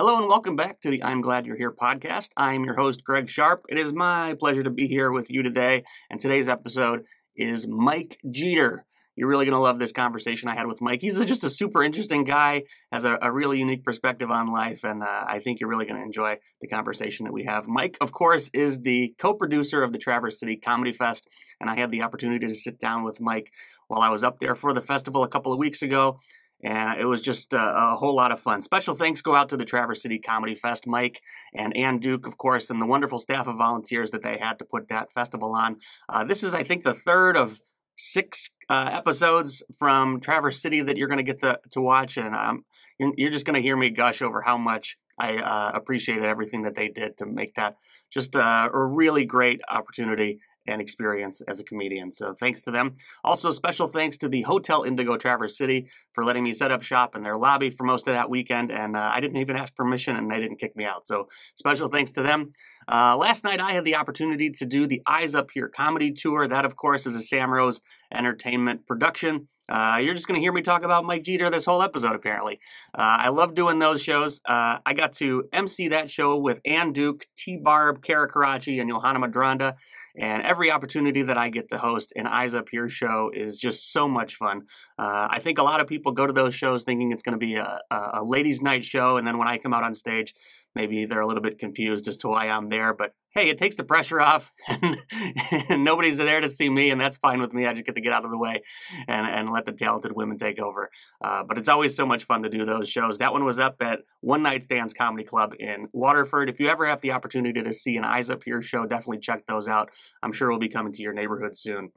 Hello and welcome back to the I'm Glad You're Here podcast. I'm your host, Greg Sharp. It is my pleasure to be here with you today. And today's episode is Mike Geeter. You're really going to love this conversation I had with Mike. He's just a super interesting guy, has a, a really unique perspective on life, and uh, I think you're really going to enjoy the conversation that we have. Mike, of course, is the co producer of the Traverse City Comedy Fest, and I had the opportunity to sit down with Mike while I was up there for the festival a couple of weeks ago and it was just a, a, whole lot of fun. Special thanks go out to the Traverse City Comedy Fest, Mike and Ann Duke, of course, and the wonderful staff of volunteers that they had to put that festival on. Uh, this is, I think, the third of six uh, episodes from Traverse City that you're going to get to watch, and um, you're, you're, just going to hear me gush over how much I uh, appreciated everything that they did to make that just a, a really great opportunity and experience as a comedian. So thanks to them. Also, special thanks to the Hotel Indigo Traverse City for letting me set up shop in their lobby for most of that weekend. And uh, I didn't even ask permission and they didn't kick me out. So special thanks to them. Uh, last night, I had the opportunity to do the Eyes Up Here comedy tour. That, of course, is a Sam Rose Entertainment production. Uh, you're just going to hear me talk about Mike Geeter this whole episode, apparently. Uh, I love doing those shows. Uh, I got to MC that show with Ann Duke, T Barb, Kara Karachi, and Johanna Madranda. And every opportunity that I get to host an Eyes Up Here show is just so much fun. Uh, I think a lot of people go to those shows thinking it's going to be a, a ladies' night show. And then when I come out on stage, maybe they're a little bit confused as to why I'm there, but hey, it takes the pressure off and, nobody's there to see me, and that's fine with me. I just get to get out of the way and, and let the talented women take over. Uh, but it's always so much fun to do those shows. That one was up at One Night Stands Comedy Club in Waterford. If you ever have the opportunity to see an Eyes Up Here show, definitely check those out. I'm sure we'll be coming to your neighborhood soon.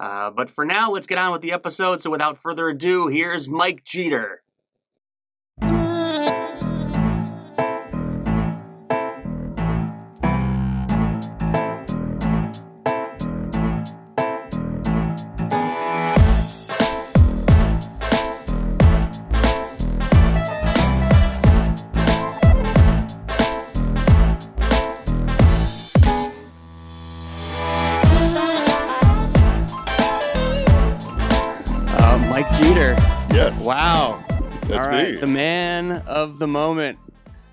Uh, but for now, let's get on with the episode. So without further ado, here's Mike Geeter. The man of the moment.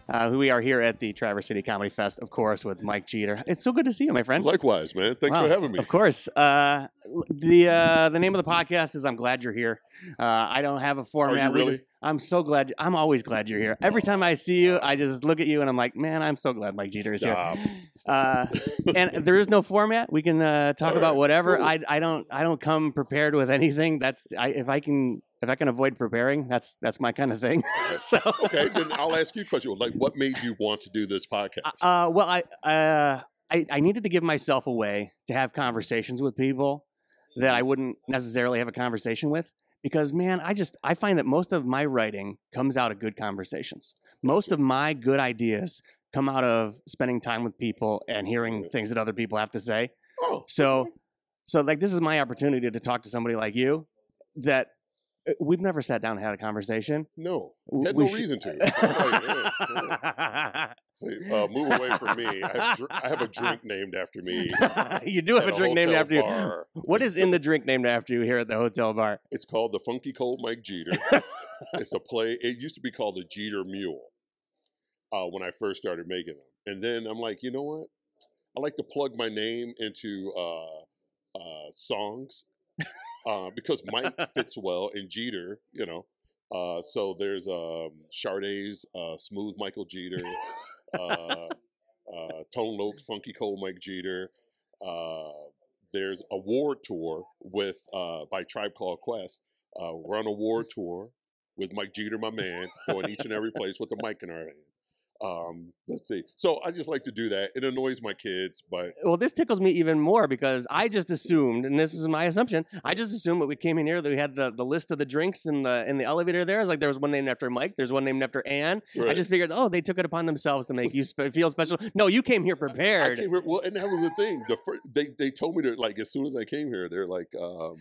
Uh, who we are here at the Traverse City Comedy Fest, of course, with Mike Geeter. It's so good to see you, my friend. Likewise, man. Thanks wow. for having me. Of course. Uh, the uh, the name of the podcast is "I'm Glad You're Here." Uh, I don't have a format. really? Just, I'm so glad. I'm always glad you're here. Every time I see you, I just look at you and I'm like, man, I'm so glad Mike Geeter is Stop. here. Uh, and there is no format. We can uh, talk All about right. whatever. Cool. I, I don't I don't come prepared with anything. That's I, if I can if I can avoid preparing, that's that's my kind of thing. so okay, then I'll ask you a question. Like, what made you want to do this podcast? Uh, well, I, uh, I I needed to give myself a way to have conversations with people that I wouldn't necessarily have a conversation with because man, I just I find that most of my writing comes out of good conversations. Most of my good ideas come out of spending time with people and hearing things that other people have to say. Oh, so so like this is my opportunity to talk to somebody like you that uh, we've never sat down and had a conversation. No, had we no reason to. Say, uh, move away from me. I have, dr- I have, a drink named after me. you do have a drink named after bar. you. What is in the drink named after you here at the hotel bar? It's called the Funky Cold Mike Geeter. it's a play. It used to be called the Geeter Mule uh, when I first started making them, and then I'm like, you know what? I like to plug my name into uh, uh songs uh, because Mike fits well in Geeter, you know. Uh, so there's um, Sade's uh, Smooth Michael Geeter, uh, uh, Tone Loc's Funky Cold Mike Geeter. Uh, there's Award Tour with uh, by Tribe Called Quest. Uh, we're on a war tour with Mike Geeter, my man, going each and every place with the mic in our hand. Um, let's see. So I just like to do that. It annoys my kids, but well, this tickles me even more because I just assumed, and this is my assumption, I just assumed that we came in here that we had the, the list of the drinks in the in the elevator. There is like there was one named after Mike, there's one named after Ann. Right. I just figured, oh, they took it upon themselves to make you sp- feel special. No, you came here prepared. I Came here, well, and that was the thing. The first, they they told me to like as soon as I came here, they're like, um,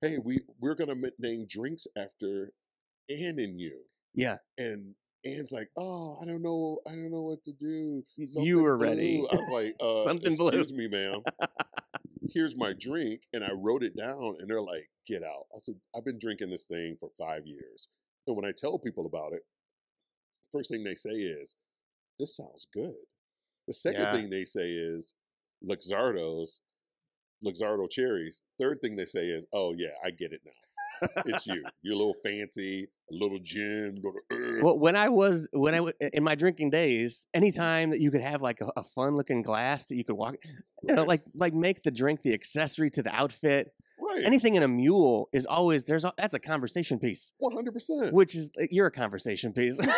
hey, we we're gonna name drinks after Ann and you. Yeah. And Ann's like, oh, I don't know, I don't know what to do. Something you were blue. ready. I was like, uh, something excuse blue. me, ma'am. Here's my drink, and I wrote it down, and they're like, get out. I said, I've been drinking this thing for five years, and when I tell people about it, first thing they say is, "This sounds good." The second Yeah. thing they say is, "Luxardos, Luxardo cherries." Third thing they say is, "Oh yeah, I get it now. It's you. You're a little fancy, a little gin, little." uh." Well, when I was when I in my drinking days, anytime that you could have like a, a fun looking glass that you could walk, you know, like like make the drink the accessory to the outfit. right, Anything in a mule is always there's a, that's a conversation piece, one hundred percent. which is you're a conversation piece.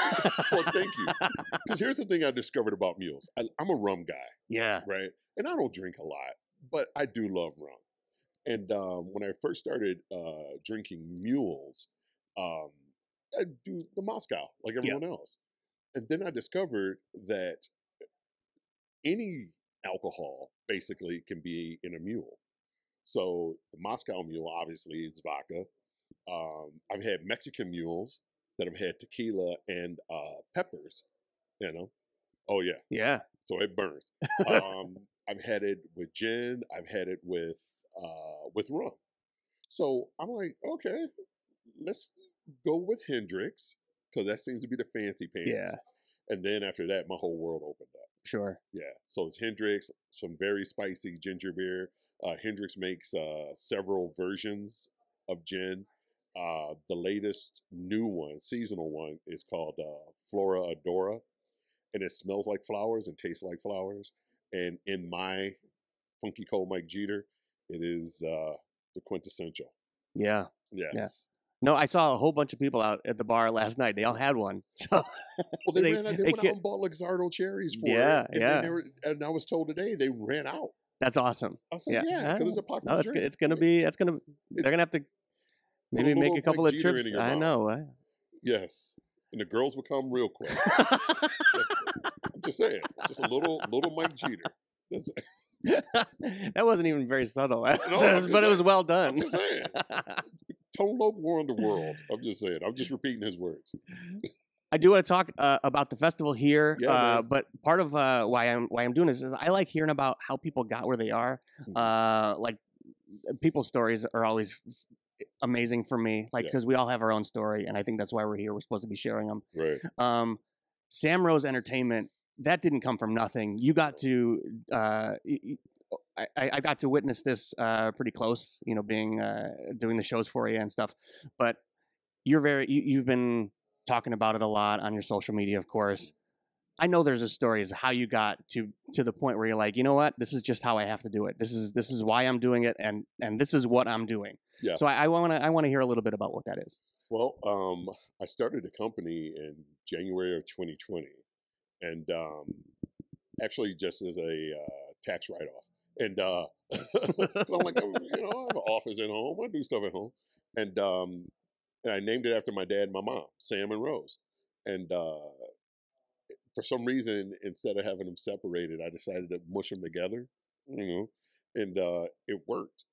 Well, thank you. Because here's the thing I discovered about mules. I, I'm a rum guy. yeah, right? And I don't drink a lot, but I do love rum. And um, when I first started uh, drinking mules, um, I do the Moscow like Yeah. everyone else. And then I discovered that any alcohol basically can be in a mule. So the Moscow mule obviously is vodka. Um, I've had Mexican mules that have had tequila and uh, peppers. You know, oh yeah, yeah, so it burns. Um, I've had it with gin. I've had it with uh, with rum. So I'm like, okay, let's go with Hendrick's because that seems to be the fancy pants. Yeah. And then after that, my whole world opened up. sure. Yeah. So it's Hendrick's, some very spicy ginger beer. Uh, Hendrick's makes uh, several versions of gin. Uh, the latest new one, seasonal one, is called uh, Flora Adora, and it smells like flowers and tastes like flowers. And in my Funky Cold Mike Geeter, it is uh, the quintessential. Yeah. Yes. No, I saw a whole bunch of people out at the bar last night. They all had one. So Well, they, They- ran out. They, they went out and bought Luxardo cherries for Yeah, it. And yeah. Then they were, and I was told today they ran out. that's awesome. I said, Yeah. yeah, because it's a popular No, it's, drink. it's gonna be. That's gonna. They're gonna have to maybe a make a couple of Geeter trips. I know. uh, Yes. And the girls would come real quick. I'm just saying. Just a little little Mike Geeter. That's it. that wasn't even very subtle, I'm just but it was saying. well I'm done. just saying. Tone Loc warned the world. I'm just saying. I'm just repeating his words. I do want to talk uh, about the festival here, Yeah, uh, but part of uh, why I'm why I'm doing this is I like hearing about how people got where they are. Mhm. Uh, like people's stories are always amazing for me, like Yeah. because we all have our own story, and I think that's why we're here. We're supposed to be sharing them. Right. Um, Sam Rose Entertainment that didn't come from nothing. You got to uh, I got to witness this uh, pretty close, you know, being uh, doing the shows for you and stuff. But you're very you, you've been talking about it a lot on your social media, of course. I know there's a story as how you got to to the point where you're like, you know what, this is just how I have to do it. This is this is why I'm doing it, and and this is what I'm doing. Yeah. So I want to I want to hear a little bit about what that is. Well, um, I started a company in January of 2020, and um, actually just as a uh, tax write-off. And uh, I'm like, oh, you know, I have an office at home. I do stuff at home, and um, and I named it after my dad and my mom, Sam and Rose. And uh, for some reason, instead of having them separated, I decided to mush them together. You know, and uh, it worked.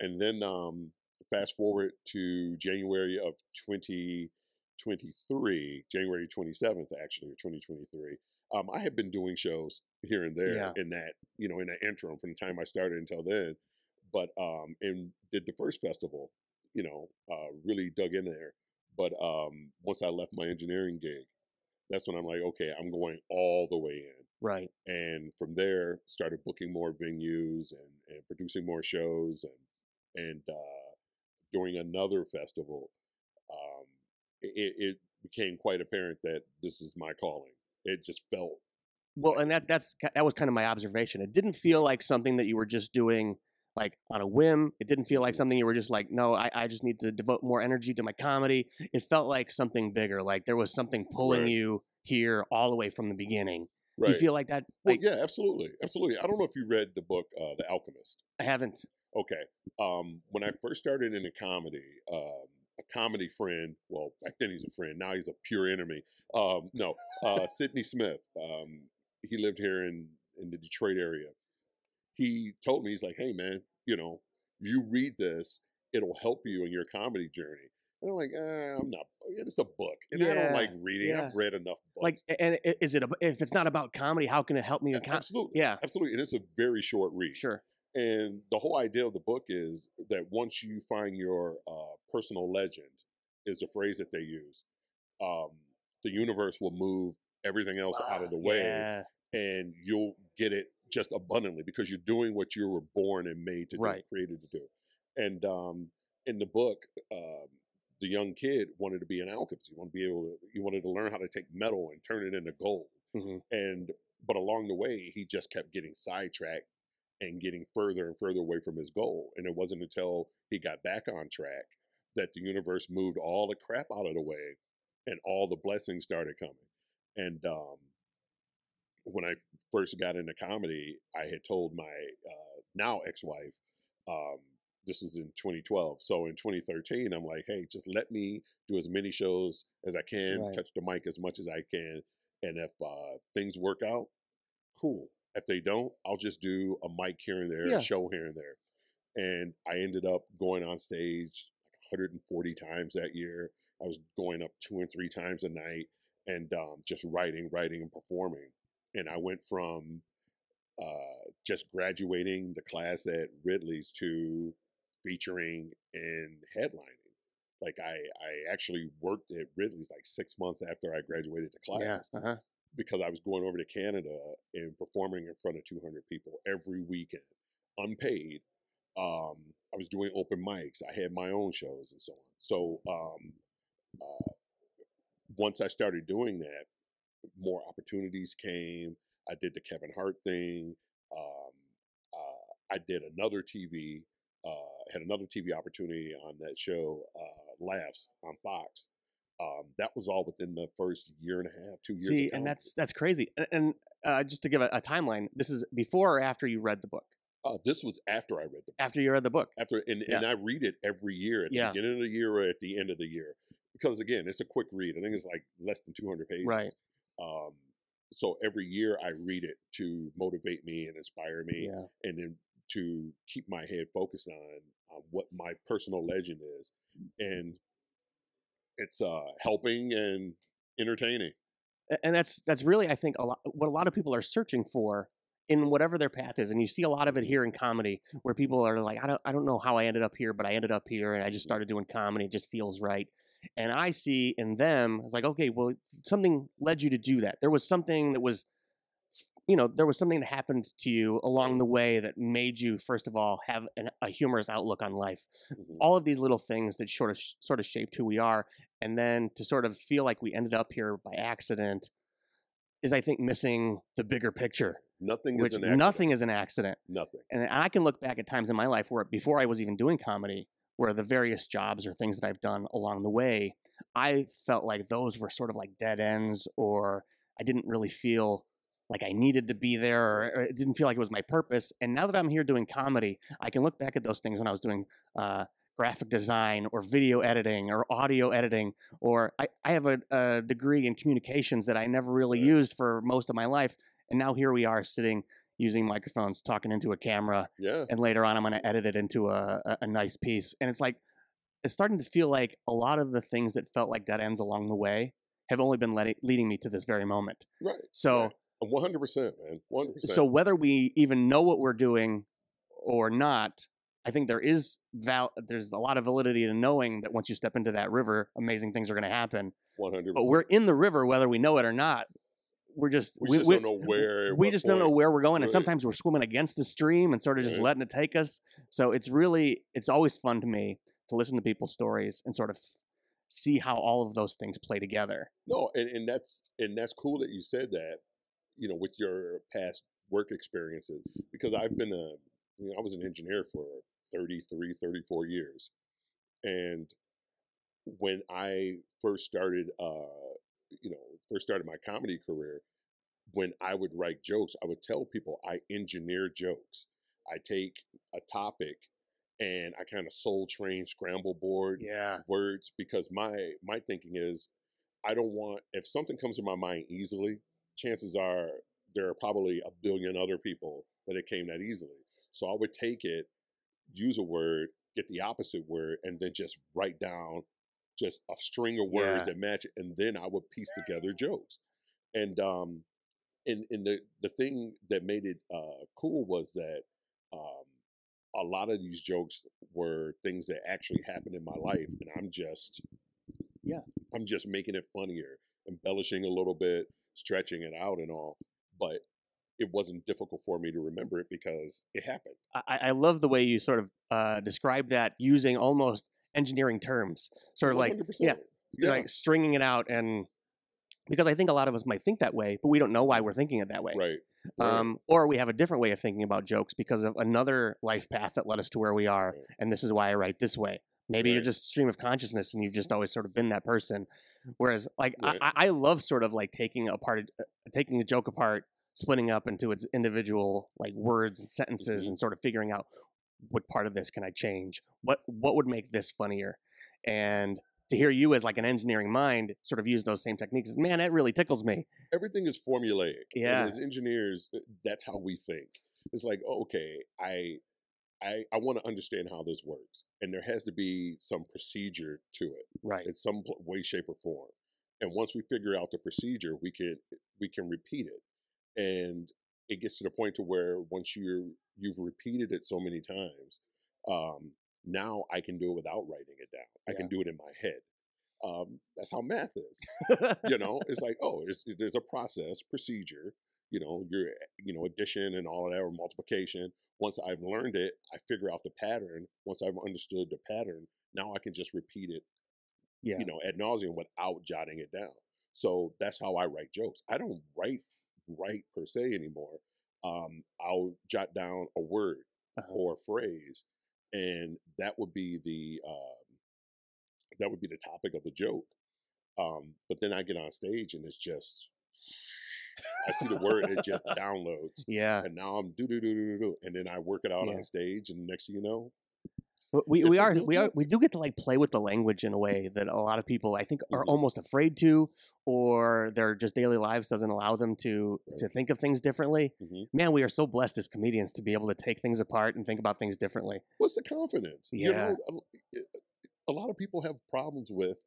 And then um, fast forward to January of 2023, January 27th, actually, of 2023. Um, I had been doing shows here and there Yeah. in that, you know, in that interim from the time I started until then. But, um, and did the first festival, you know, uh, really dug in there. But um, once I left my engineering gig, that's when I'm like, okay, I'm going all the way in Right. and from there started booking more venues and, and producing more shows and and uh, during another festival um, it, it became quite apparent that this is my calling it just felt Well, and that that's that was kind of my observation. It didn't feel like something that you were just doing like on a whim. It didn't feel like something you were just like, no, I, I just need to devote more energy to my comedy. It felt like something bigger. Like there was something pulling Right. you here all the way from the beginning. right You feel like that? well yeah absolutely absolutely i don't know if you read the book uh, the alchemist I haven't. Okay um, when i first started in a comedy um, a comedy friend well back then he's a friend now he's a pure enemy um, no uh, Sidney Smith. Um, he lived here in in the Detroit area. He told me he's like, "Hey man, you know, you read this, it'll help you in your comedy journey." And I'm like, eh, "I'm not. It's a book, and I don't like reading. yeah. I've read enough books. Like, and is it a, if it's not about comedy? How can it help me? In com- absolutely, yeah, absolutely, and it's a very short read. sure. And the whole idea of the book is that once you find your uh, personal legend, is the phrase that they use. Um, the universe will move everything else out of the way Yeah. and you'll get it just abundantly because you're doing what you were born and made to Right. do, created to do. And um, in the book, um, the young kid wanted to be an alchemist. He wanted to be able to, he wanted to learn how to take metal and turn it into gold. Mhm. And but along the way, he just kept getting sidetracked and getting further and further away from his goal. And it wasn't until he got back on track that the universe moved all the crap out of the way and all the blessings started coming. And um, when I first got into comedy, I had told my uh, now ex-wife, um, this was in 2012. So in 2013, I'm like, hey, just let me do as many shows as I can, Right. touch the mic as much as I can, and if uh, things work out, cool. If they don't, I'll just do a mic here and there, Yeah. a show here and there. And I ended up going on stage 140 times that year. I was going up two and three times a night and um, just writing, writing, and performing. And I went from uh, just graduating the class at Ridley's to featuring and headlining. Like I, I actually worked at Ridley's like six months after I graduated the class Yeah. Uh-huh. Because I was going over to Canada and performing in front of 200 people every weekend, unpaid. Um, I was doing open mics. I had my own shows and so on. So um, uh, once I started doing that, more opportunities came. I did the Kevin Hart thing. Um, uh, I did another TV, uh, had another TV opportunity on that show, uh, Laughs on Fox. Um, that was all within the first year and a half, two years. See, and that's that's crazy. And uh, just to give a, a timeline, this is before or after you read the book. Uh, this was after I read the book. After you read the book. After and, and I read it every year at the Yeah. beginning of the year or at the end of the year because again, it's a quick read. I think it's like less than 200 pages. Right. Um, so every year I read it to motivate me and inspire me, Yeah. and then to keep my head focused on, on what my personal legend is, and it's uh, helping and entertaining. And that's that's really i think a lot what a lot of people are searching for in whatever their path is and you see a lot of it here in comedy where people are like i don't i don't know how i ended up here but i ended up here and i just started doing comedy it just feels right. And i see in them it's like okay well something led you to do that. There was something that was you know there was something that happened to you along the way that made you first of all have an, a humorous outlook on life Mhm. all of these little things that sort of sort of shaped who we are and then to sort of feel like we ended up here by accident is i think missing the bigger picture Nothing is an accident. nothing is an accident Nothing. and i can look back at times in my life where before i was even doing comedy where the various jobs or things that i've done along the way i felt like those were sort of like dead ends or i didn't really feel like I needed to be there or, or it didn't feel like it was my purpose. And now that I'm here doing comedy, I can look back at those things when I was doing uh, graphic design or video editing or audio editing, or I, I have a, a degree in communications that I never really used for most of my life. And now here we are sitting using microphones, talking into a camera, Yeah. and later on I'm going to edit it into a, a, a nice piece. And it's like, it's starting to feel like a lot of the things that felt like dead ends along the way have only been leading me to this very moment. Right. So, right. 100%, man. Uh, 100%. so whether we even know what we're doing or not, I think there is val- there's a lot of validity in knowing that once you step into that river, amazing things are going to happen. 100%. But we're in the river whether we know it or not. We're just we, just don't know where. we just don't know point. where we're going, and sometimes we're swimming against the stream and sort of just Right. letting it take us. So it's really it's always fun to me to listen to people's stories and sort of see how all of those things play together. No, and, and that's and that's cool that you said that, you know, with your past work experiences, because I've been a, you know, I was an engineer for 33, 34 years. And when I first started, uh, you know, first started my comedy career, when I would write jokes, I would tell people I engineer jokes. I take a topic and I kind of soul train, scramble board Yeah. words because my my thinking is I don't want if something comes to my mind easily, chances are there are probably a billion other people that it came that easily. So I would take it, use a word, get the opposite word, and then just write down just a string of words Yeah. that match it, and then I would piece together jokes. And um and and the the thing that made it uh cool was that um a lot of these jokes were things that actually happened in my life and i'm just Yeah. I'm just making it funnier, embellishing a little bit, stretching it out and all. But it wasn't difficult for me to remember it because it happened. I, I love the way you sort of uh, describe that using almost engineering terms, sort of like 100%. yeah, yeah, like stringing it out and because I think a lot of us might think that way, but we don't know why we're thinking it that way. right. right. Um, or we have a different way of thinking about jokes because of another life path that led us to where we are, Right. and this is why I write this way. Maybe you're just stream of consciousness, and you've just always sort of been that person. Whereas, like, Right. I, I love sort of like taking apart, uh, taking a joke apart, splitting up into its individual like words and sentences, Mhm. and sort of figuring out what part of this can I change? What what would make this funnier? And to hear you as like an engineering mind sort of use those same techniques, man, that really tickles me. everything is formulaic. Yeah. And as engineers, uh, that's how we think. It's like, oh, okay, I I I want to understand how this works. And there has to be some procedure to it. Right. in some way, shape, or form. And once we figure out the procedure, we can we can repeat it. And it gets to the point to where once you're you've repeated it so many times, um, now I can do it without writing it down. I can do it in my head. Um, that's how math is. you know, it's like oh, it's, there's a process, procedure. You know, your you know addition and all of that, or multiplication. Once I've learned it, I figure out the pattern. Once I've understood the pattern, now I can just repeat it yeah. you know, ad nauseum without jotting it down. So that's how I write jokes. I don't write write per se anymore. Um, I'll jot down a word Uh-huh. or a phrase, and that would be the um, that would be the topic of the joke. Um, but then I get on stage and it's just I see the word, it just downloads, yeah. and now I'm do do do do do, and then I work it out Yeah. on stage, and next thing you know, we, we are we are we do get to like play with the language in a way that a lot of people I think are Mhm. almost afraid to, or their just daily lives doesn't allow them to to Right. think of things differently. Mhm. Man, we are so blessed as comedians to be able to take things apart and think about things differently. what's the confidence? You Yeah. know, a, a lot of people have problems with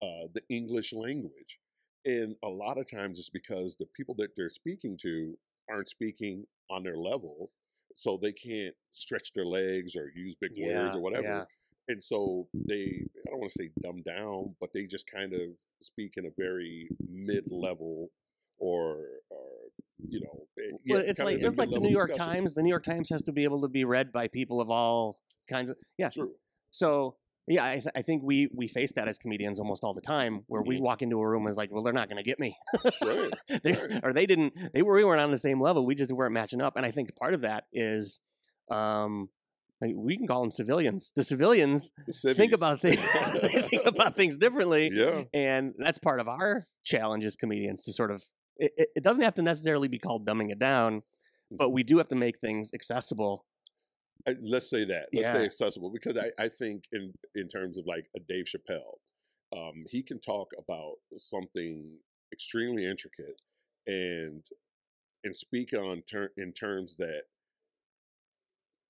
uh, the English language, and a lot of times it's because the people that they're speaking to aren't speaking on their level, so they can't stretch their legs or use big words or whatever. yeah. And so they, I don't want to say dumb down, but they just kind of speak in a very mid-level or, or you know, eh, yeah, it's like it's like the New York discussion. Times. The New York Times has to be able to be read by people of all kinds of yeah. True. So yeah, I, th- I think we we face that as comedians almost all the time, where we walk into a room and it's like, well, they're not going to get me, Right. Right. or they didn't. They were we weren't on the same level. We just weren't matching up. And I think part of that is, um, like, we can call them civilians. The civilians The think about things think about things differently, Yeah. and that's part of our challenge as comedians to sort of. It, it- it doesn't have to necessarily be called dumbing it down, but we do have to make things accessible. Let's say that. Let's say accessible because I, I think in in terms of like a Dave Chappelle, um, he can talk about something extremely intricate and and speak on ter- in terms that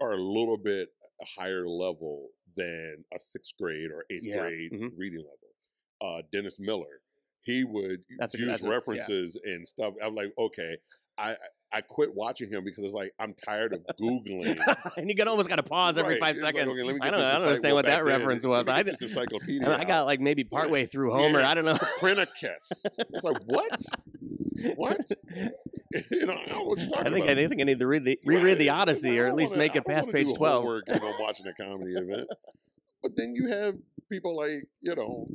are a little bit higher level than a sixth grade or eighth Yeah, grade mhm. reading level. Uh, Dennis Miller, he would That's a- use a- yeah. references and stuff. I'm like, okay, I I quit watching him because it's like I'm tired of googling. and you can almost got to pause every Right, five it's like, seconds. okay, I don't, I don't understand what that reference was. I, this encyclopedia. and I got like maybe partway through Homer. Yeah. I don't know. Copernicus. It's like what? What? you know, I know I think about. I think I need to read the reread the Odyssey, I or at least wanna- make it past page twelve. homework, you know, watching a comedy event. But then you have people like you know,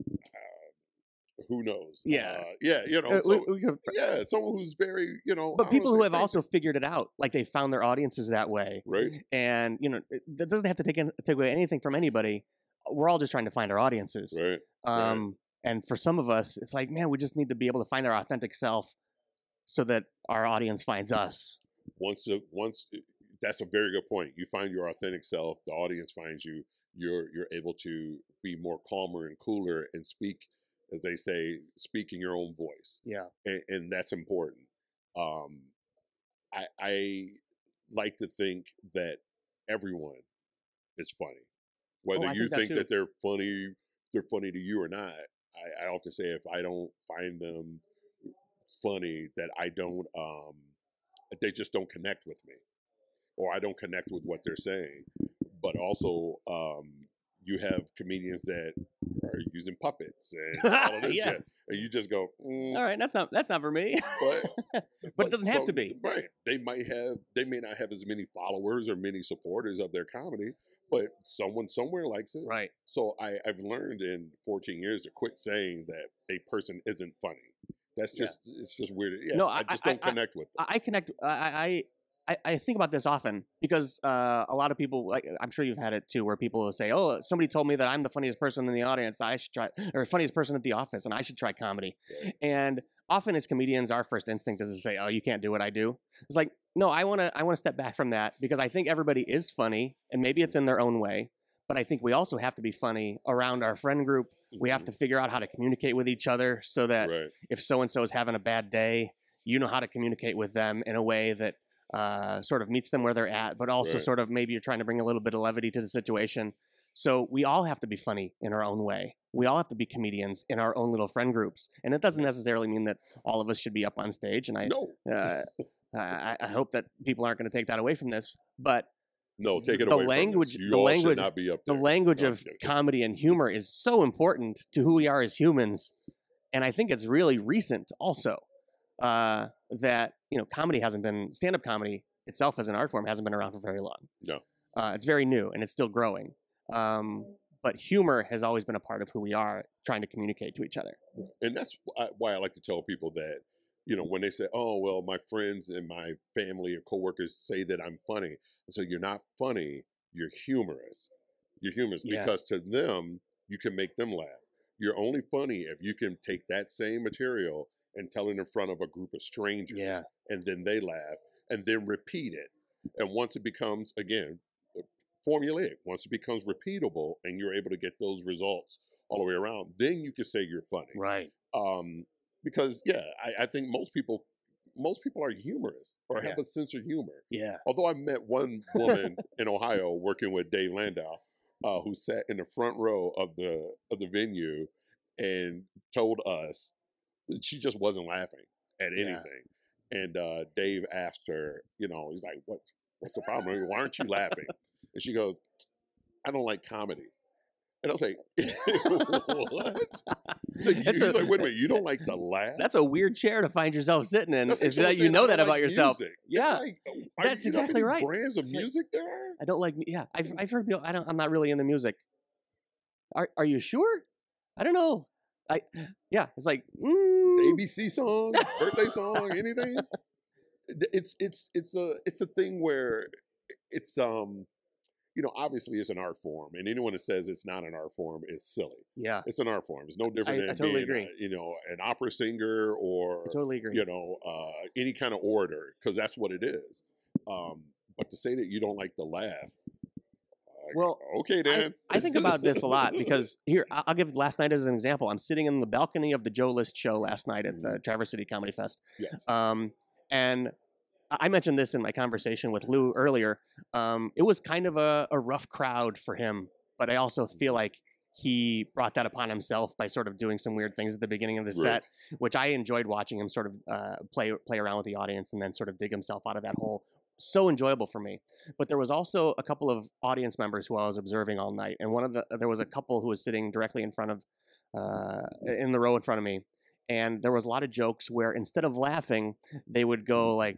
who knows? Yeah. uh, yeah, you know, Uh, so, we- we could- yeah, someone who's very you know, but people who have also figured it out, like they found their audiences that way, right, and you know it- that doesn't have to take, in, take away anything from anybody. We're all just trying to find our audiences. right, Um, and for some of us, it's like, man, we just need to be able to find our authentic self, so that our audience finds us. once a, once that's a very good point. You find your authentic self, the audience finds you. You're you're able to be more calmer and cooler and speak, as they say, speak in your own voice, Yeah. and, and that's important. Um, I, I like to think that everyone is funny, whether Oh, you think that think that they're funny, they're funny to you or not. I, I often say if I don't find them funny, that I don't, um, they just don't connect with me, or I don't connect with what they're saying. But also, um, you have comedians that are using puppets and all of this shit. and you just go, mm, All right, that's not that's not for me. but But it doesn't have to be. Right. They might have they may not have as many followers or many supporters of their comedy, but someone somewhere likes it. right. So I, I've learned in 14 years to quit saying that a person isn't funny. That's Yeah. just it's just weird. Yeah, No, I I- just don't I- connect with them. I, I connect. I, I I think about this often because uh, a lot of people, like I'm sure you've had it too, where people will say, "Oh, somebody told me that I'm the funniest person in the audience. I should try, or funniest person at the office, and I should try comedy." And often, as comedians, our first instinct is to say, "Oh, you can't do what I do." It's like, no, I want to. I want to step back from that because I think everybody is funny, and maybe it's in their own way. But I think we also have to be funny around our friend group. We have to figure out how to communicate with each other so that right. if so and so is having a bad day, you know how to communicate with them in a way that uh, sort of meets them where they're at, but also Right. sort of maybe you're trying to bring a little bit of levity to the situation. So we all have to be funny in our own way. We all have to be comedians in our own little friend groups, and it doesn't necessarily mean that all of us should be up on stage. And I, No, uh, I, I hope that people aren't going to take that away from this. But no, take it the away. language- the language- should not be up the language No, of comedy and humor is so important to who we are as humans and i think it's really recent also uh, that you know comedy hasn't been stand-up comedy itself as an art form hasn't been around for very long No. uh, it's very new and it's still growing um, but humor has always been a part of who we are trying to communicate to each other and that's why- why I like to tell people that you know when they say, "Oh, well, my friends and my family or coworkers say that I'm funny," so you're not funny, you're humorous. You're humorous Yeah. because to them you can make them laugh. You're only funny if you can take that same material and tell it in front of a group of strangers, Yeah. and then they laugh, and then repeat it. And once it becomes again uh, formulaic, once it becomes repeatable, and you're able to get those results all the way around, then you can say you're funny right um, because yeah, I, I think most people most people are humorous or have Yeah. a sense of humor. yeah Although I met one woman in Ohio working with Dave Landau, uh, who sat in the front row of the of the venue and told us she just wasn't laughing at Yeah. anything. And uh, Dave asked her, you know, he's like, "What? What's the problem? Why aren't you laughing?" And she goes, "I don't like comedy." And I was like, "What?" It's like, you, a- he's like, "Wait a minute, you don't like to laugh?" that's a weird chair to find yourself sitting in That's if that you know that about like yourself music." Yeah. like, oh, are That's you know exactly right. Brands of It's music there are. I don't like. Yeah, I've I've heard people. I don't. I'm not really into music. Are Are you sure? I don't know. I yeah. It's like mm, ABC song, birthday song, anything. It's it's it's a it's a thing where it's um you know obviously it's an art form and anyone that says it's not an art form is silly. yeah. It's an art form. It's no different I than totally being, agree. You know an opera singer or I totally agree. you know uh, any kind of orator because that's what it is. Um, but to say that you don't like to laugh, Well, okay then. I think about this a lot because here I- I'll give last night as an example. I'm sitting in the balcony of the Joe List show last night at the Traverse City Comedy Fest, yes, um, and I I mentioned this in my conversation with Lou earlier. Um, it was kind of a, a rough crowd for him, but I also feel like he brought that upon himself by sort of doing some weird things at the beginning of the Right. set, which I enjoyed watching him sort of uh, play play around with the audience and then sort of dig himself out of that hole. So enjoyable for me. But there was also a couple of audience members who I was observing all night, and one of the there was a couple who was sitting directly in front of uh, in the row in front of me, and there was a lot of jokes where instead of laughing, they would go like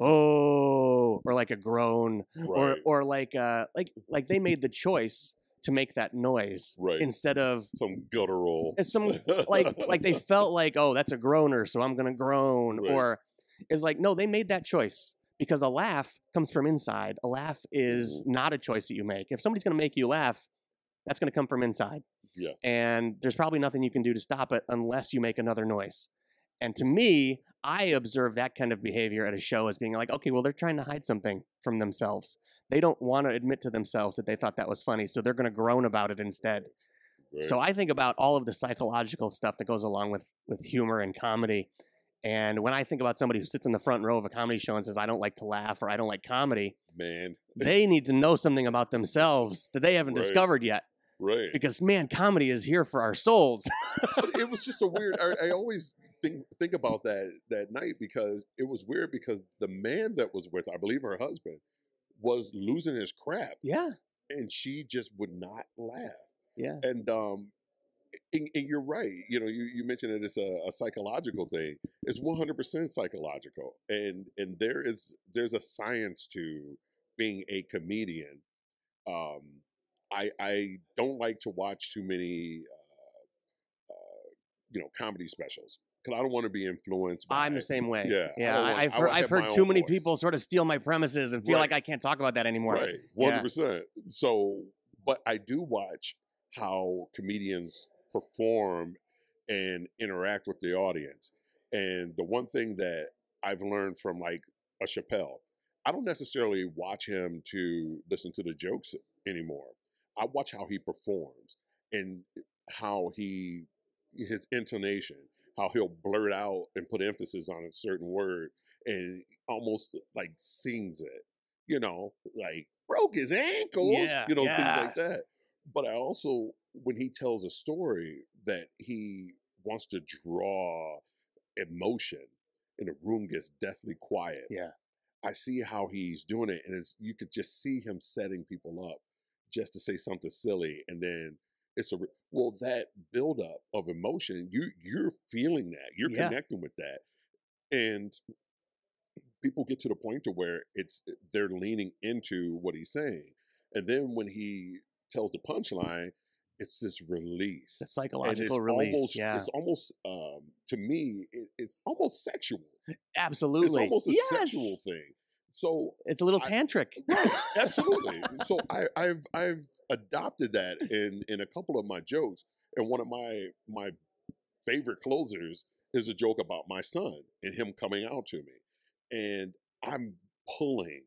oh or like a groan or right, or like uh like like they made the choice to make that noise Right. instead of some guttural. it's some like like they felt like oh that's a groaner so i'm gonna groan Right. or it's like no they made that choice because a laugh comes from inside a laugh is Mm-hmm. not a choice that you make if somebody's gonna make you laugh that's gonna come from inside yes, and there's probably nothing you can do to stop it unless you make another noise. And to me, I observe that kind of behavior at a show as being like, okay, well, they're trying to hide something from themselves. They don't want to admit to themselves that they thought that was funny, so they're going to groan about it instead. right. So I think about all of the psychological stuff that goes along with with humor and comedy. And when I think about somebody who sits in the front row of a comedy show and says, I don't like to laugh or I don't like comedy, man, they need to know something about themselves that they haven't Right. discovered yet. right. Because, man, comedy is here for our souls. it was just a weird. I, I always think think about that that night because it was weird because the man that was with, I believe her husband, was losing his crap, yeah. and she just would not laugh. Yeah. And um, and, and you're right. You know, you, you mentioned that it's a, a psychological thing. It's 100% psychological, and and there is there's a science to being a comedian. Um, I I don't like to watch too many, uh, uh, you know, comedy specials because I don't want to be influenced. by I'm the same way. Yeah, yeah. I, I heard, I've heard too many voice. people sort of steal my premises and feel Right. like I can't talk about that anymore. Right, one hundred percent. So, but I do watch how comedians perform and interact with the audience. And the one thing that I've learned from like a Chappelle, I don't necessarily watch him to listen to the jokes anymore. I watch how he performs and how he his intonation, how he'll blurt out and put emphasis on a certain word and almost like sings it. You know, like broke his ankles, Yeah, you know, things like that. But I also, when he tells a story that he wants to draw emotion and the room gets deathly quiet. Yeah. I see how he's doing it, and it's, you could just see him setting people up just to say something silly, and then it's a well that buildup of emotion. You you're feeling that, you're Yeah. connecting with that, and people get to the point to where it's they're leaning into what he's saying, and then when he tells the punchline, it's this release. The psychological it's release. almost, yeah. it's almost um, to me, it, it's almost sexual. Absolutely. It's almost a yes. sexual thing. So It's a little I- tantric. Right, absolutely. so I, I've I've adopted that in in a couple of my jokes, and one of my my favorite closers is a joke about my son and him coming out to me, and I'm pulling.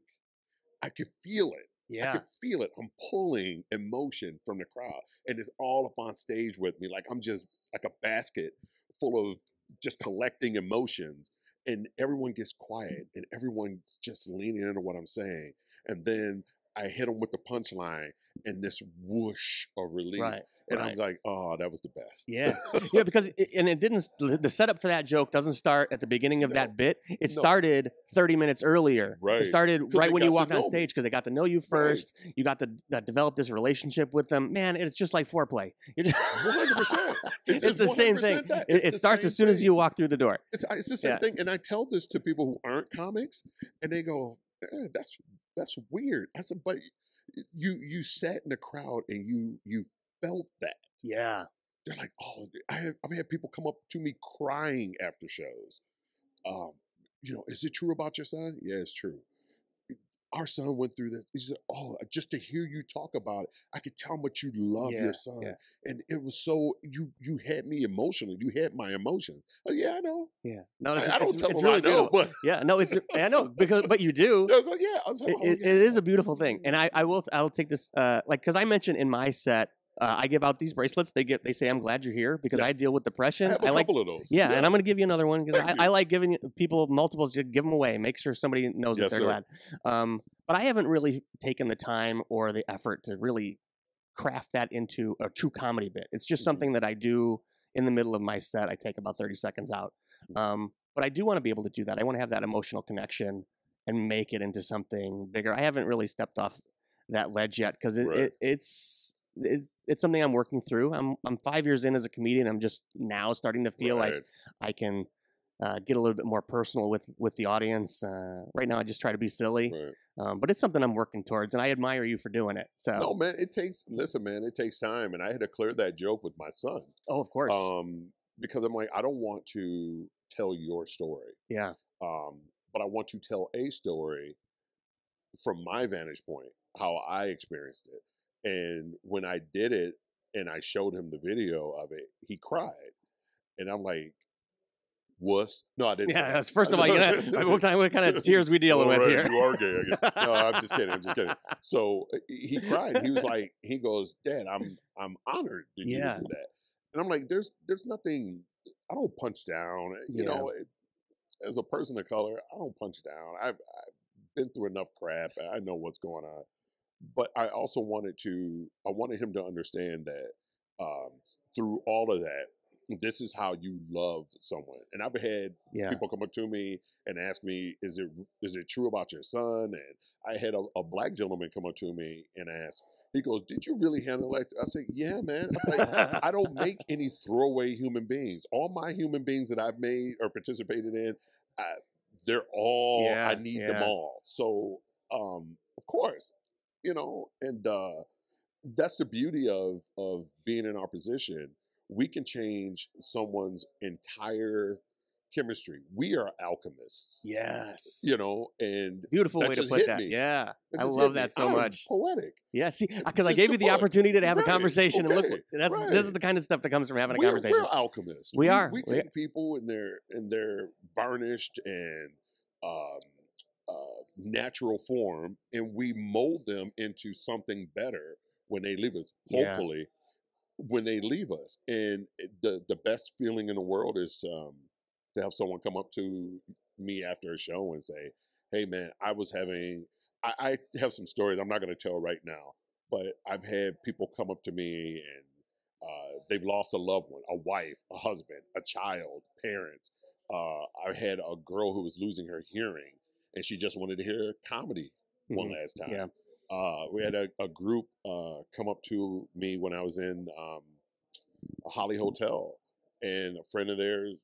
I could feel it. I Yeah. could feel it. I'm pulling emotion from the crowd, and it's all up on stage with me. Like I'm just like a basket full of just collecting emotions, and everyone gets quiet, and everyone's just leaning into what I'm saying, and then I hit them with the punchline, and this whoosh of release, Right. and right. I'm like, oh, that was the best. Yeah. yeah, because it, and it didn't. The setup for that joke doesn't start at the beginning of No. that bit. It No. started 30 minutes earlier. Right. It started right when you walked on stage because they got to know you first. You got to uh, develop this relationship with them. Man, it's just like foreplay. You're just, 100%. It it's the same 100% thing. that. It, it starts as soon as you walk through the door. It's, it's the same Yeah. thing, and I tell this to people who aren't comics, and they go, eh, "That's that's weird." I said, "But you you sat in the crowd and you you felt that." Yeah. They're like, "Oh, I have, I've had people come up to me crying after shows. Um, you know, is it true about your son? Yeah, it's true. Our son went through this. He said, "Oh, just to hear you talk about it, I could tell how much you love Yeah, your son, yeah. and it was so you you had me emotionally. You had my emotions. Oh, yeah, I know. Yeah. No, I, I don't it's, tell it's them really I know, but Yeah. No, it's I know because but you do. I was like, yeah, I was like, oh, it- yeah. it is a beautiful thing and i i will i'll take this uh like because i mentioned in my set uh, i give out these bracelets they get they say i'm glad you're here because i deal with I depression have a i like couple of those. yeah, and i'm going to give you another one because I, I like giving people multiples to give them away make sure somebody knows Yes, that they're sir. glad um but i haven't really taken the time or the effort to really craft that into a true comedy bit it's just Mhm. something that i do in the middle of my set i take about 30 seconds out Mm-hmm. um but i do want to be able to do that i want to have that emotional connection and make it into something bigger. I haven't really stepped off that ledge yet because it, Right. it, it's it's it's something I'm working through. I'm I'm five years in as a comedian. I'm just now starting to feel like I can uh, get a little bit more personal with with the audience. Uh, right now, I just try to be silly, Right. um, but it's something I'm working towards, and I admire you for doing it. So, No, man, it takes. Listen, man, it takes time, and I had to clear that joke with my son. oh, of course, Um, because I'm like, I don't want to tell your story. yeah, Um, but I want to tell a story from my vantage point, how I experienced it. And when I did it and I showed him the video of it, he cried. And I'm like, wuss. No, I didn't. yeah. First of all, you know, what kind, what kind of tears we dealing All with here? You are gay. I guess. No, I'm just kidding. I'm just kidding. So uh, he cried. He was like, he goes, Dad, I'm I'm honored that you Yeah. do that. And I'm like, there's there's nothing. I don't punch down. You Yeah. know, it, as a person of color, I don't punch down. I've, I've been through enough crap. I know what's going on. But I also wanted to. I wanted him to understand that um, through all of that, this is how you love someone. And I've had Yeah. people come up to me and ask me, "Is it is it true about your son?" And I had a, a black gentleman come up to me and ask. He goes, "Did you really handle that?" I said, "Yeah, man." I like, I don't make any throwaway human beings. All my human beings that I've made or participated in, I, they're all Yeah, I need them all. So, um, of course, you know, and uh, that's the beauty of of being in our position. We can change someone's entire chemistry. We are alchemists, yes. you know, and Beautiful way to put that. me. Yeah. I love that so much. Poetic. Yeah, see, because I gave you the book. opportunity to have a Right, conversation and look, okay, that's this is the kind of stuff that comes from having a we're, conversation. We're alchemists. We are. We We- take people and they're and they're varnished and um, uh, natural form, and we mold them into something better when they leave us. Yeah. Hopefully, when they leave us, and the the best feeling in the world is um, to have someone come up to me after a show and say, "Hey, man, I was having." I, I have some stories I'm not going to tell right now, but I've had people come up to me and uh, they've lost a loved one, a wife, a husband, a child, parents. Uh, I had a girl who was losing her hearing, and she just wanted to hear comedy one Mhm. last time. Yeah. Uh, we had a, a group uh, come up to me when I was in um, a Holly Hotel, and a friend of theirs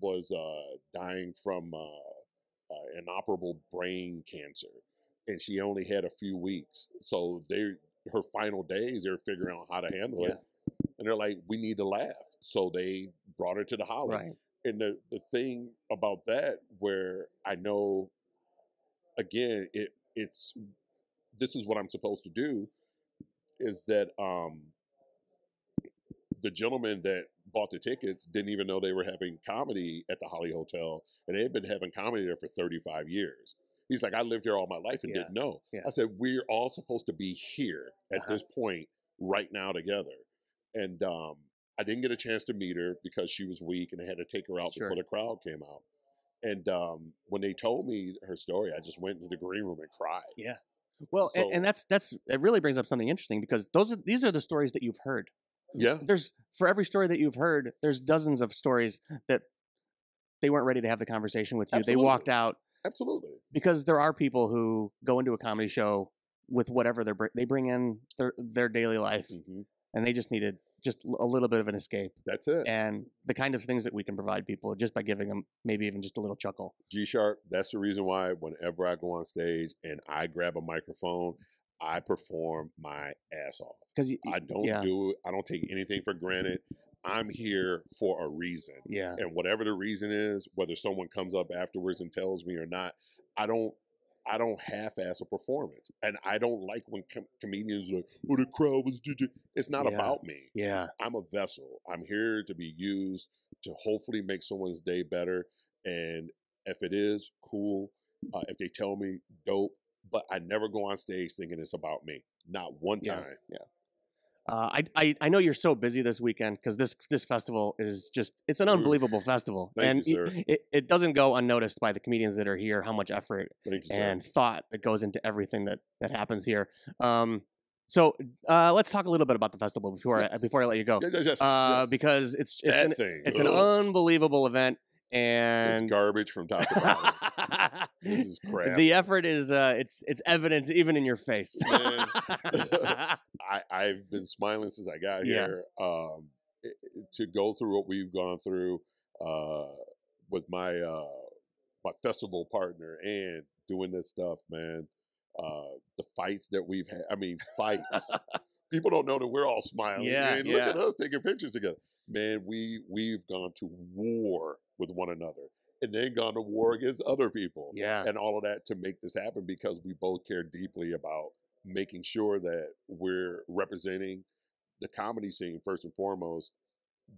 was uh, dying from uh, uh, inoperable brain cancer, and she only had a few weeks. So they, her final days, they're figuring out how to handle it, and they're like, "We need to laugh." So they brought her to the Holly, Right. and the the thing about that where I know again it it's this is what I'm supposed to do is that um the gentleman that bought the tickets didn't even know they were having comedy at the Holly Hotel and they had been having comedy there for 35 years. He's like, I lived here all my life and Yeah. didn't know. Yeah. I said, We're all supposed to be here at Uh-huh. this point right now together. And um I didn't get a chance to meet her because she was weak and I had to take her out Sure. before the crowd came out. And um, when they told me her story, I just went into the green room and cried. Yeah. Well, and, So- and that's that's it. Really brings up something interesting because those are these are the stories that you've heard. Yeah. There's for every story that you've heard, there's dozens of stories that they weren't ready to have the conversation with you. They walked out Absolutely. because there are people who go into a comedy show with whatever they are they bring in their their daily life, hmm and they just needed just a little bit of an escape. That's it. And the kind of things that we can provide people just by giving them maybe even just a little chuckle. G Sharp, that's the reason why whenever I go on stage and I grab a microphone, I perform my ass off. Because I don't yeah. do it. I don't take anything for granted. I'm here for a reason. yeah, And whatever the reason is, whether someone comes up afterwards and tells me or not, I don't I don't half-ass a performance. And I don't like when com- comedians are like, "Oh, the crowd was." j-" It's not Yeah. about me. yeah, I'm a vessel. I'm here to be used to hopefully make someone's day better. And if it is, cool. Uh, if they tell me, dope. But I never go on stage thinking it's about me. Not one time. Yeah. time. Uh, I, I I know you're so busy this weekend because this this festival is just it's an Oof. unbelievable festival, Thank and you, sir. it it doesn't go unnoticed by the comedians that are here. How much effort Thank you, sir. and thought that goes into everything that that happens here. Um, so uh, let's talk a little bit about the festival before I, Yes. before I let you go, Yes, yes, yes, uh, yes. because it's it's that an, thing. it's an ugh, unbelievable event, it's and garbage from top to bottom. this is crap. the effort is uh, it's it's evident even in your face. Man. I, I've been smiling since I got Yeah. here. Um, to go through what we've gone through uh, with my uh, my festival partner and doing this stuff, man. Uh, the fights that we've had. I mean, fights. People don't know that we're all smiling. Yeah, man, look at us taking pictures together. Man, we we've gone to war with one another, and then gone to war against other people yeah, and all of that to make this happen because we both care deeply about making sure that we're representing the comedy scene first and foremost,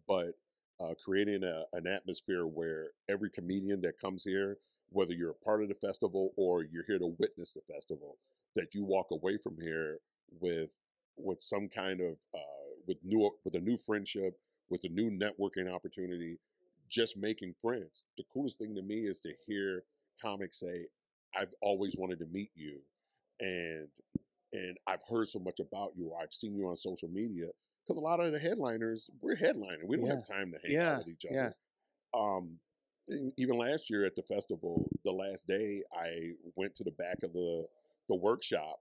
but uh, creating a, an atmosphere where every comedian that comes here, whether you're a part of the festival or you're here to witness the festival, that you walk away from here with with some kind of uh, with new with a new friendship, with a new networking opportunity, just making friends. The coolest thing to me is to hear comics say, "I've always wanted to meet you," and and I've heard so much about you, or I've seen you on social media. because a lot of the headliners we're headlining. We don't Yeah. have time to hang Yeah, out with each other. yeah. Um, even last year at the festival, the last day, I went to the back of the the workshop,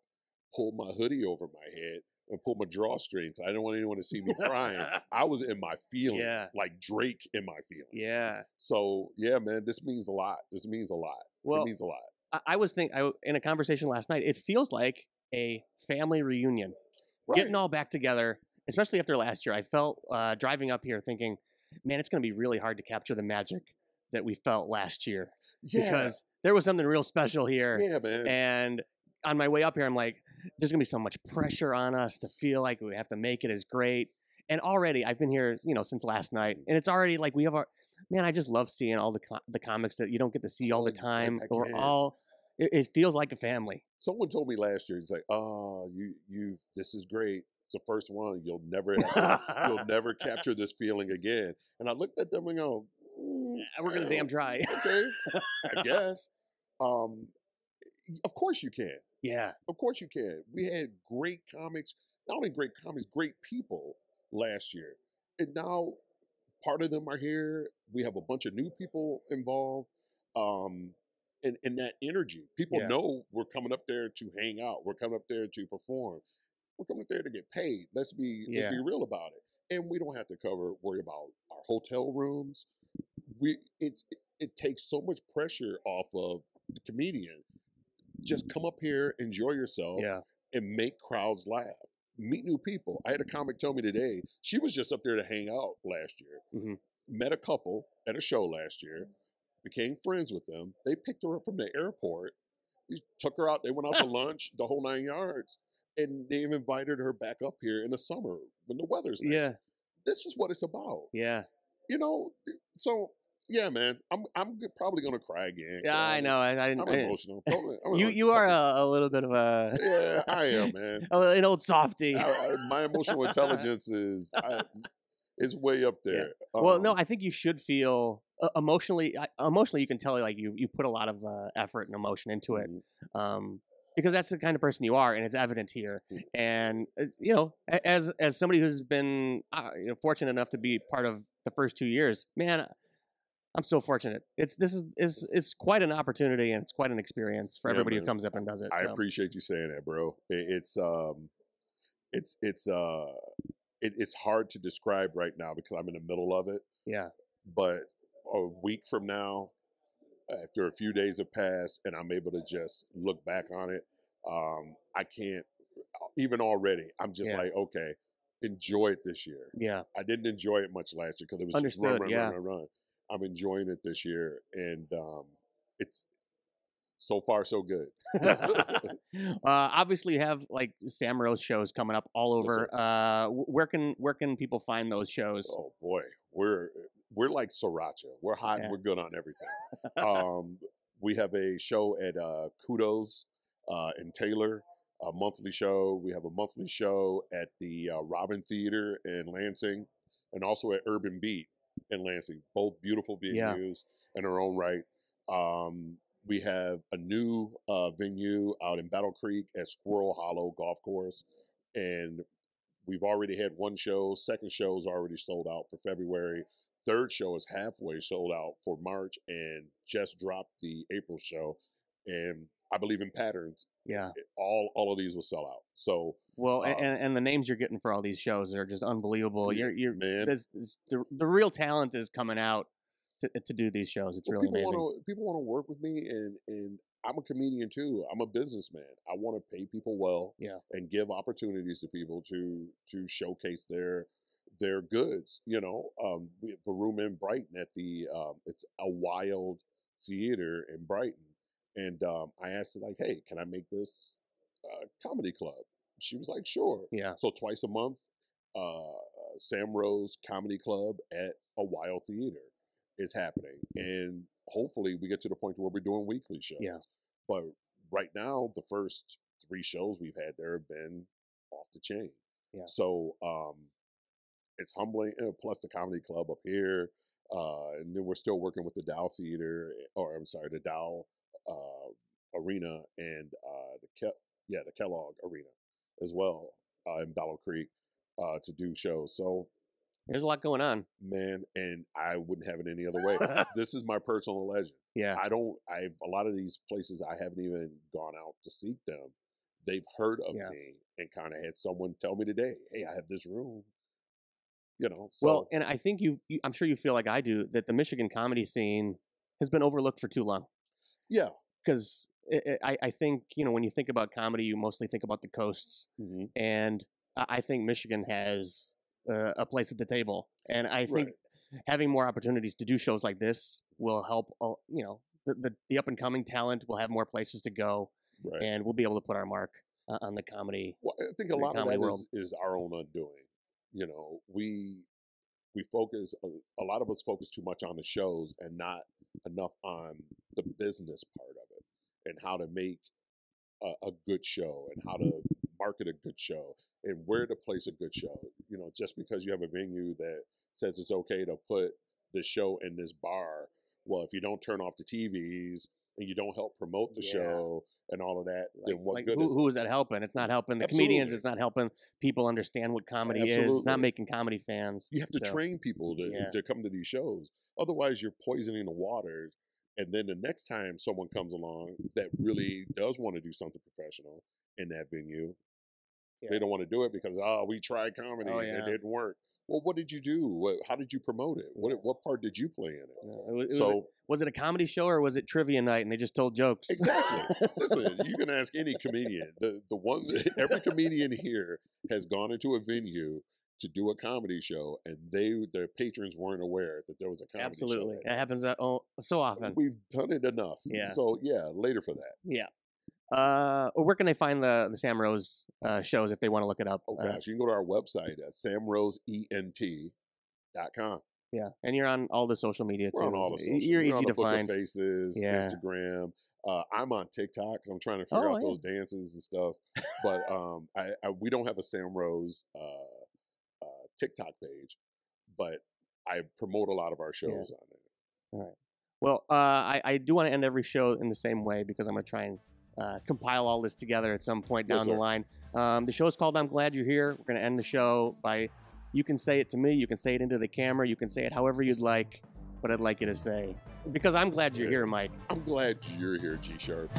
pulled my hoodie over my head, and pulled my drawstrings. I didn't want anyone to see me crying. I was in my feelings, Yeah. like Drake in my feelings. yeah. So yeah, man, this means a lot. This means a lot. Well, it means a lot. I, I was thinking I, in a conversation last night. It feels like a family reunion, getting all back together. Especially after last year, I felt uh, driving up here thinking, man, it's going to be really hard to capture the magic that we felt last year yeah, because there was something real special here. yeah, man. And on my way up here, I'm like, there's gonna be so much pressure on us to feel like we have to make it as great. And already, I've been here, you know, since last night, and it's already like we have our man. I just love seeing all the co- the comics that you don't get to see all the Oh, time. We're all. It, it feels like a family. Someone told me last year, it's like, oh, you, you, this is great. It's the first one. You'll never, have, you'll never capture this feeling again. And I looked at them and go, mm, We're gonna damn try. Okay, I guess. Um, of course you can. yeah, Of course you can. We had great comics, not only great comics, great people last year. And now part of them are here. We have a bunch of new people involved. Um, and, and that energy. People Yeah. know we're coming up there to hang out. We're coming up there to perform. We're coming up there to get paid. Let's be let's be real about it. And we don't have to cover worry about our hotel rooms. We it's it, it takes so much pressure off of the comedian. Just come up here, enjoy yourself, yeah, and make crowds laugh. Meet new people. I had a comic tell me today she was just up there to hang out last year. Mhm. Met a couple at a show last year, became friends with them. They picked her up from the airport, they took her out. They went out to lunch, the whole nine yards, and they've invited her back up here in the summer when the weather's nice. yeah, This is what it's about, yeah. you know. So yeah, man, I'm I'm probably gonna cry again. Yeah, I know. I, I, I'm I- emotional. I'm you you are a, a little bit of a yeah, I am, man. a- an old softy. I, I, my emotional intelligence is I, is way up Yeah. there. well, no, Um, I think you should feel uh, emotionally. I- Emotionally, you can tell like you you put a lot of uh, effort and emotion into it, mhm. um, because that's the kind of person you are, and it's evident here. Mm. And you know, as as somebody who's been uh, you know, fortunate enough to be part of the first two years, man. I'm so fortunate. It's this is is it's quite an opportunity and it's quite an experience for Yeah, everybody who comes up and does it. I so. appreciate you saying that, bro. It's um, it's it's uh, it, it's hard to describe right now because I'm in the middle of it. Yeah, But a week from now, after a few days have passed, and I'm able to just look back on it, um, I can't. Even already, I'm just Yeah. like, okay, enjoy it this year. yeah, I didn't enjoy it much last year because it was just run, run, yeah. run, run, run. I'm enjoying it this year, and um, it's so far so good. uh, obviously, you have like Sam Rose shows coming up all Yes, over. uh, where can where can people find those shows? oh boy, we're we're like sriracha. We're hot. Yeah. and We're good on everything. um, we have a show at uh, Kudos uh, in Taylor, a monthly show. We have a monthly show at the uh, Robin Theater in Lansing, and also at Urban Beat in Lansing. Both beautiful Yeah. venues in their own right. Um, we have a new uh, venue out in Battle Creek at Squirrel Hollow Golf Course, and we've already had one show. Second show is already sold out for February. Third show is halfway sold out for March, and just dropped the April show. And I believe in patterns. Yeah. All all of these will sell out. So Well, Uh, and, and the names you're getting for all these shows are just unbelievable. Yeah, You're you're man. there's, there's- the the real talent is coming out to to do these shows. It's Well, really people amazing. Want to, people want to work with me, and and I'm a comedian too. I'm a businessman. I want to pay people well, Yeah. and give opportunities to people to to showcase their their goods. You know, um, we have a room in Brighton at the um, it's a Wild Theater in Brighton, and um, I asked her like, "Hey, can I make this uh, comedy club?" She was like, "Sure." Yeah. So twice a month, uh, Sam Rose Comedy Club at a Wild Theater is happening, and hopefully we get to the point where we're doing weekly shows. Yeah. But right now, the first three shows we've had there have been off the chain. Yeah. So um, it's humbling. Plus the comedy club up here, uh, and then we're still working with the Dow Theater, or I'm sorry, the Dow uh, Arena and uh, the Ke- yeah the Kellogg Arena as well uh, in Battle Creek. uh, to do shows. So There's a lot going on. man, and I wouldn't have it any other way. this is my personal legend. yeah. I don't. I a lot of these places I haven't even gone out to seek them. They've heard of Yeah. me and kind of had someone tell me today, "Hey, I have this room." You know, so well, and I think you, you, I'm sure you feel like I do, that the Michigan comedy scene has been overlooked for too long. yeah, Because I, I think, you know, when you think about comedy, you mostly think about the coasts. hmm And I think Michigan has uh, a place at the table. And I think Right. having more opportunities to do shows like this will help, uh, you know, the, the, the up and coming talent will have more places to go right. and we'll be able to put our mark uh, on the comedy. Well, I think a lot of that world. is, is our own undoing. You know, we we focus a, a lot of us focus too much on the shows and not enough on the business part of it and how to make a, a good show and how to market a good show and where to place a good show. You know, just because you have a venue that says it's okay to put the show in this bar, well, if you don't turn off the TVs and you don't help promote the Yeah. show and all of that, then what like, good who, is who is that helping? It's not helping the comedians. It's not helping people understand what comedy is. It's not making comedy fans. You have to So, train people to, yeah. to come to these shows. Otherwise, you're poisoning the waters. And then the next time someone comes along that really does want to do something professional in that venue, Yeah. they don't want to do it because oh, we tried comedy Oh, and it didn't work. Well, what did you do? How did you promote it? What what part did you play in it? know, it was, it was, so was it a comedy show or was it trivia night and they just told jokes? Exactly. Listen, you can ask any comedian. The the one every comedian here has gone into a venue to do a comedy show, and they the patrons weren't aware that there was a comedy Absolutely. show. Absolutely. It happens oh, so often. We've done it enough. Yeah. So yeah, later for that. Yeah. Uh, or where can they find the the Sam Rose uh, shows if they want to look it up? Oh Uh, gosh, you can go to our website at samroseent.com. yeah, and you're on all the social media We're too. on all the social. You're we're easy to Book find. Faces, Yeah. Instagram. Uh, I'm on TikTok. I'm trying to figure Oh, out yeah. those dances and stuff. But um, I, I we don't have a Sam Rose uh, uh, TikTok page, but I promote a lot of our shows on it. All right. Well, uh, I, I do want to end every show in the same way because I'm going to try and uh, compile all this together at some point Yes, down the sir. line. Um, the show is called I'm Glad You're Here. We're going to end the show by you can say it to me, you can say it into the camera, you can say it however you'd like, but I'd like you to say. Because I'm glad you're Yeah. here, Mike. I'm glad you're here, G Sharp.